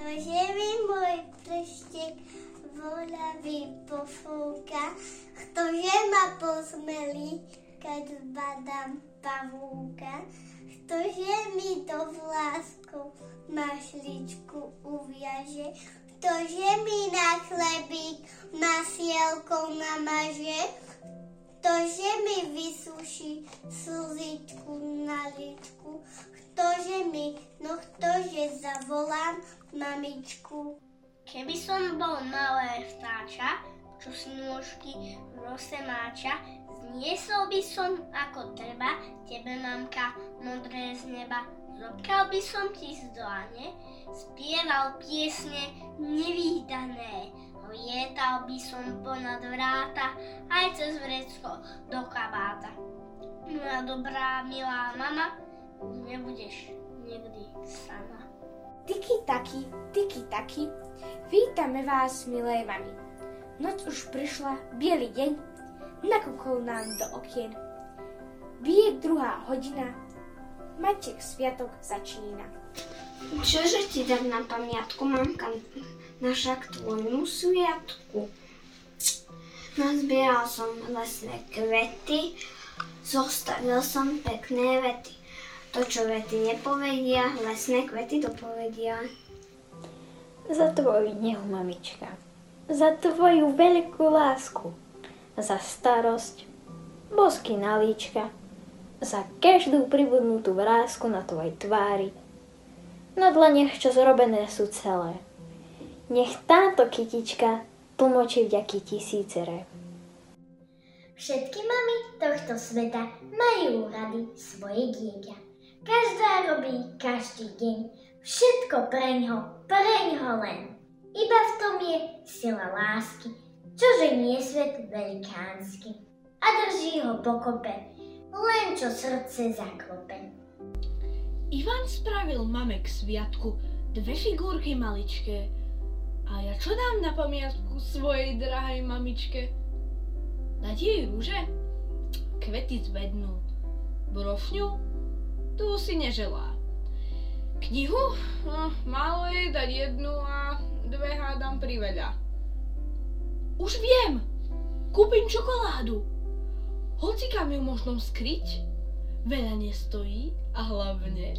To, že mi môj prštek voľavý pofúka, ktože ma posmelí, keď zbadám pavúka, ktože mi do vlásku mašličku uviaže, ktože mi na chlebík masielkou namaže, ktože mi vysuší slzičku na ličku, ktože mi, no ktože zavolám mamičku. Keby som bol malé vtáča, čo si nôžky v rose máča, zniesol by som ako treba tebe, mamka, modré z neba. Zobkal by som ti z dlane, spieval piesne nevýdané, lietal by som ponad vráta, aj cez vrecko do kabáta. Moja dobrá, milá mama, už nebudeš nikdy sama. Tiki taki, tiki taki, vítame vás, milé mami. Noc už prišla, biely deň, nakúkol nám do okien. Bije druhá hodina, Maček sviatok začína. Čože ti dám na pamiatku, mamka, naša k tvojmu sviatku? Nazbieral som lesné kvety, zostavil som pekné vety. To, čo vety nepovedia, lesné kvety dopovedia. Za tvoju nehu, mamička. Za tvoju veľkú lásku. Za starosť. Bosky na líčka za každú pribudnutú vrázku na tvojej tvári. Na dlaniach, čo zrobené sú celé. Nech táto kytička tlmočí vďaky tisícere. Všetky mamy tohto sveta majú rady svoje dieťa. Každá robí každý deň všetko preňho, preňho len. Iba v tom je sila lásky, čože nie svet velikánsky. A drží ho pokope, len čo srdce zaklope. Ivan spravil mame k sviatku dve figurky maličké. A ja čo dám na pamiatku svojej drahej mamičke? Dať jej rúže? Kvety zvednú. Brofňu? Tu si neželá. Knihu? No, málo jej dať jednu a dve hádam priveľa. Už viem! Kúpim čokoládu. Hoci kam ju možno skryť, veľa nestojí a hlavne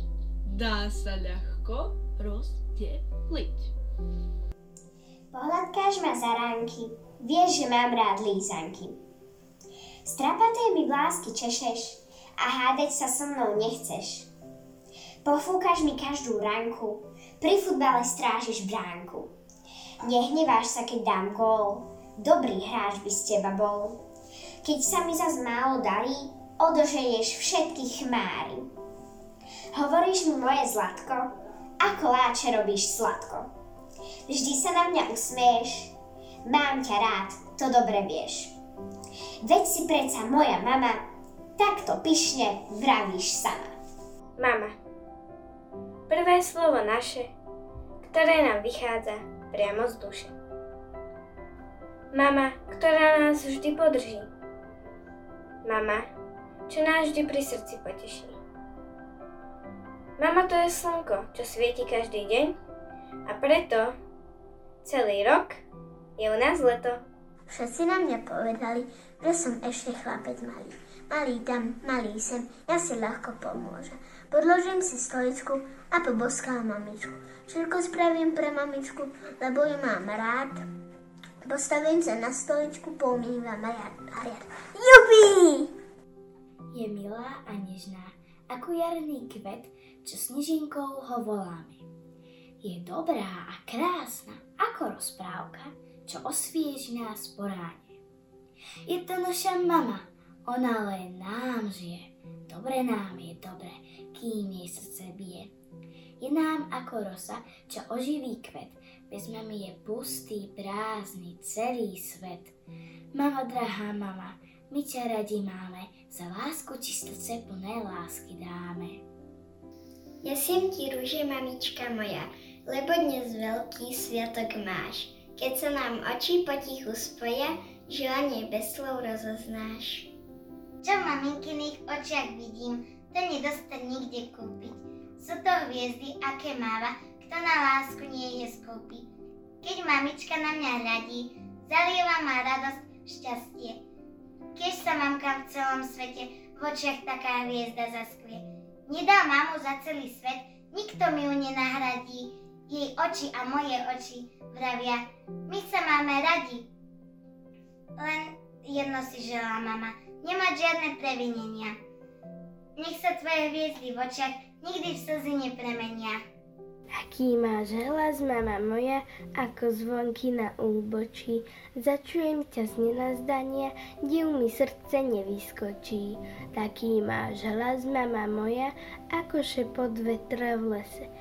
dá sa ľahko rozdeliť. Pohľadkáš ma za ránky, vieš, že mám rád lízanky. Strapaté mi vlásky češeš a hádať sa so mnou nechceš. Pofúkaš mi každú ranku, pri futbale strážiš bránku. Nehneváš sa, keď dám gól, dobrý hráč by z teba bol. Keď sa mi zas málo darí, odožeješ všetky chmáry. Hovoríš mi moje zlatko, ako láče robíš sladko. Vždy sa na mňa usmieš, mám ťa rád, to dobre vieš. Veď si predsa moja mama, takto pyšne vravíš sama. Mama. Prvé slovo naše, ktoré nám vychádza priamo z duše. Mama, ktorá nás vždy podrží, Mama, čo nás vždy pri srdci poteší. Mama to je slnko, čo svieti každý deň a preto celý rok je u nás leto. Všetci na mňa povedali, že som ešte chlapec malý. Malý tam, malý sem, ja si ľahko pomôžem. Podložím si stoličku a poboskám mamičku. Všetko spravím pre mamičku, lebo ju mám rád. Postavím sa na stoličku, pomývam a riad. Jupi! Je milá a nežná, ako jarný kvet, čo snežinkou ho voláme. Je dobrá a krásna, ako rozprávka, čo osvieži nás po ráne. Je to naša mama, ona len nám žije. Dobre nám je dobre, kým jej srdce bije. Je nám ako rosa, čo oživí kvet, bez mami je pustý, prázdny celý svet. Mama, drahá mama, my ťa radi máme, za lásku ti srdce plné lásky dáme. Nesiem ti rúže, mamička moja, lebo dnes veľký sviatok máš. Keď sa nám oči potichu spoja, želanie bez slov rozoznáš. Čo v maminkyných očiach vidím, to nedostať nikde kúpiť. Sú to hviezdy, aké máva, kto na lásku nie je skúpi. Keď mamička na mňa hľadí, zalieva ma radosť, šťastie. Keď sa mamka v celom svete v očiach taká hviezda zasklie. Nedá mamu za celý svet, nikto mi ju nenahradí. Jej oči a moje oči vravia, my sa máme radi. Len jedno si želá mama, nemať žiadne previnenia. Nech sa tvoje hviezdy v očiach nikdy v slzy nepremenia. Aký máš hlas, mama moja, ako zvonky na úbočí. Začujem ťa z nenazdania, div mi srdce nevyskočí. Taký máš hlas, mama moja, ako šepot vetra v lese.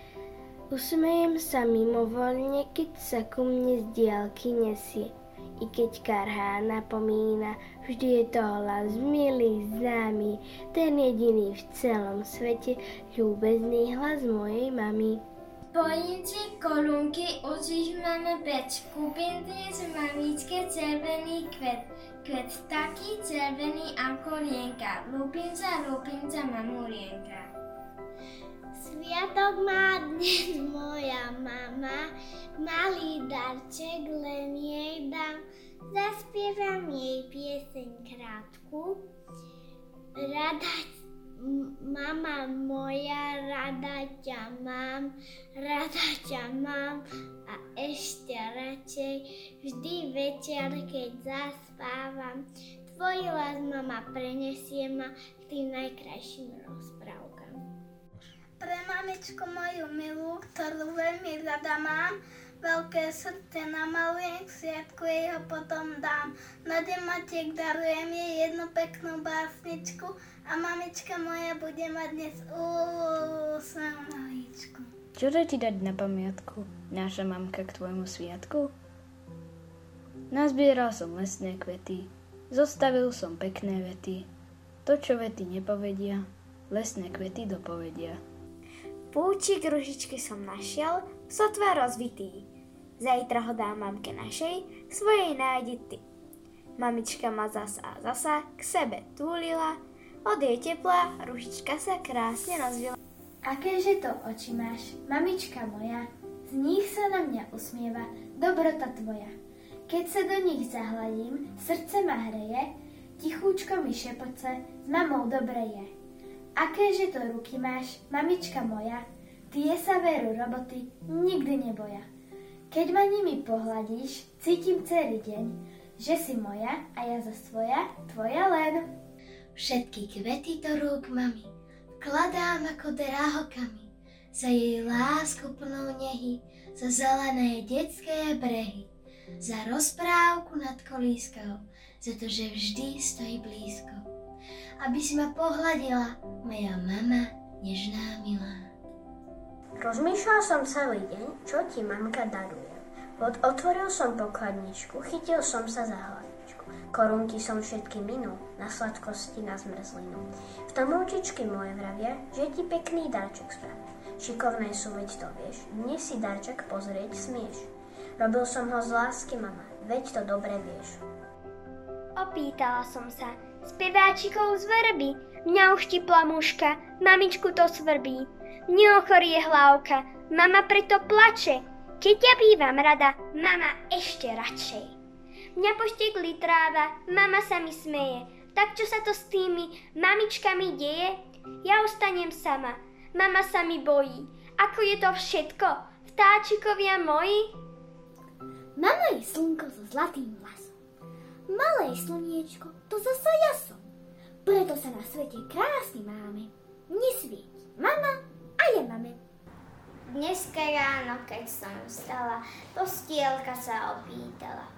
Usmejem sa mimovoľne, keď sa ku mne z diálky nesie. I keď karhá napomína, vždy je to hlas milý, známy, ten jediný v celom svete, ľúbezný hlas mojej mamy. Pojďte korunky, už máme peč. Kúpim dnes mamičke červený kvet. Kvet taký červený ako lienka. Lúpim sa, lúpim sa, mamulienka. Sviatok má dnes darček len jej dám. Zaspievam jej pieseň krátku. Rada Mama moja, rada ťa mám, rada ťa mám a ešte radšej vždy večer, keď zaspávam. Tvoj hlas, mama, prenesie ma k tým najkrajším rozprávkam. Pre mamičku moju milú, ktorú veľmi rada mám, veľké srdce namalujem, k sviatku jej ho potom dám. Na deň matiek darujem jej jednu peknú básničku a mamička moja bude mať dnes úsmev na líčku. Čo ti dať na pamiatku, naša mamka k tvojmu sviatku? Nazbieral som lesné kvety, zostavil som pekné vety. To, čo vety nepovedia, lesné kvety dopovedia. Púčik ružičky som našiel, sotva rozvitý. Zajtra ho dám mamke našej, svojej nájdi ty. Mamička ma zasa a zasa k sebe túlila, od jej tepla ružička sa krásne rozvila. Akéže to oči máš, mamička moja, z nich sa na mňa usmieva dobrota tvoja. Keď sa do nich zahladím, srdce ma hreje, tichúčko mi šepoce, s mamou dobre je. Akéže to ruky máš, mamička moja, tie sa veru roboty nikdy neboja. Keď ma nimi pohľadíš, cítim celý deň, že si moja a ja za svoja, tvoja len. Všetky kvety do rúk mami vkladám ako dráhokami, za jej lásku plnou nehy, za zelené detské brehy, za rozprávku nad kolískou, za to, že vždy stojí blízko. Aby si ma pohľadila, moja mama, nežná milá. Rozmýšľal som celý deň, čo ti mamka daruje. Otvoril som pokladničku, chytil som sa za hlavičku. Korunky som všetky minul, na sladkosti, na zmrzlinu. V tom ručičky moje vravia, že ti pekný darček spravia. Šikovné sú, veď to vieš, dnes si darček pozrieť smieš. Robil som ho z lásky, mama, veď to dobre vieš. Opýtala som sa, speváčikov z vrby, mňa uštipla muška, mamičku to svrbí. Mne ochorie hlavka, mama preto plače. Keď ja bývam rada, mama ešte radšej. Mňa poštekli tráva, mama sa mi smeje. Tak čo sa to s tými mamičkami deje? Ja ostanem sama, mama sa mi bojí. Ako je to všetko? Vtáčikovia moji? Mama je slnko so zlatým vlasom. Malé slniečko, to zasa ja som. Preto sa na svete krásny máme. Nesvieti mama a je mame. Dneska ráno, keď som vstala, postielka sa opýtala.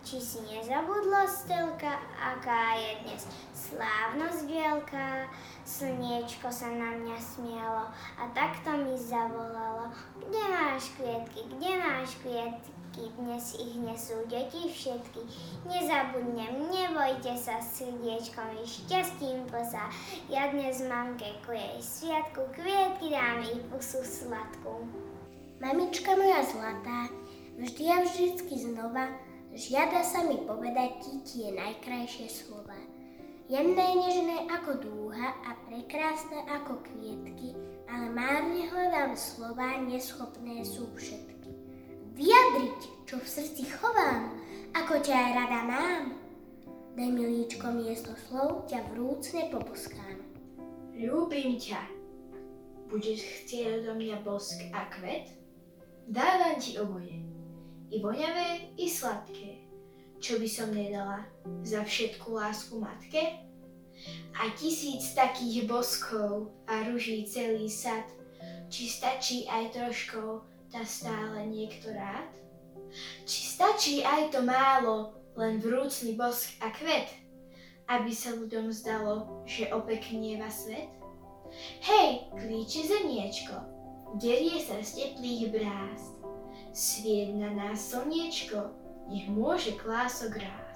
Či si nezabudla, Stelka, aká je dnes slávnosť veľká? Slniečko sa na mňa smialo a takto mi zavolalo. Kde máš kvietky, kde máš kvietky? Dnes ich nesú deti všetky. Nezabudnem, nebojte sa, srdiečkom i šťastím plesá. Ja dnes mamke ku jej sviatku kvietky dám i pusu sladkú. Mamička moja zlatá, vždy a vždycky znova, žiada sa mi povedať ti tie najkrajšie slova. Jemné, nežné ako dúha a prekrásne ako kvietky ale márne hľadám slova, neschopné sú všetky. Vyjadriť, čo v srdci chovám, ako ťa aj rada mám. Daj milíčko miesto slov, ťa vrúcne poboskám. Ľúbim ťa. Budeš chcieť do mňa bosk a kvet? Dávam ti oboje. I voňavé, i sladké. Čo by som nedala za všetku lásku matke? A tisíc takých boskov a ruží celý sad. Či stačí aj troškou, tá stále niekto rád? Či stačí aj to málo, len vrúcný bosk a kvet, aby sa ľuďom zdalo, že opeknieva svet? Hej, klíči zeniečko, derie sa z teplých brázd, svieť na nás slniečko, nech môže klások rásť.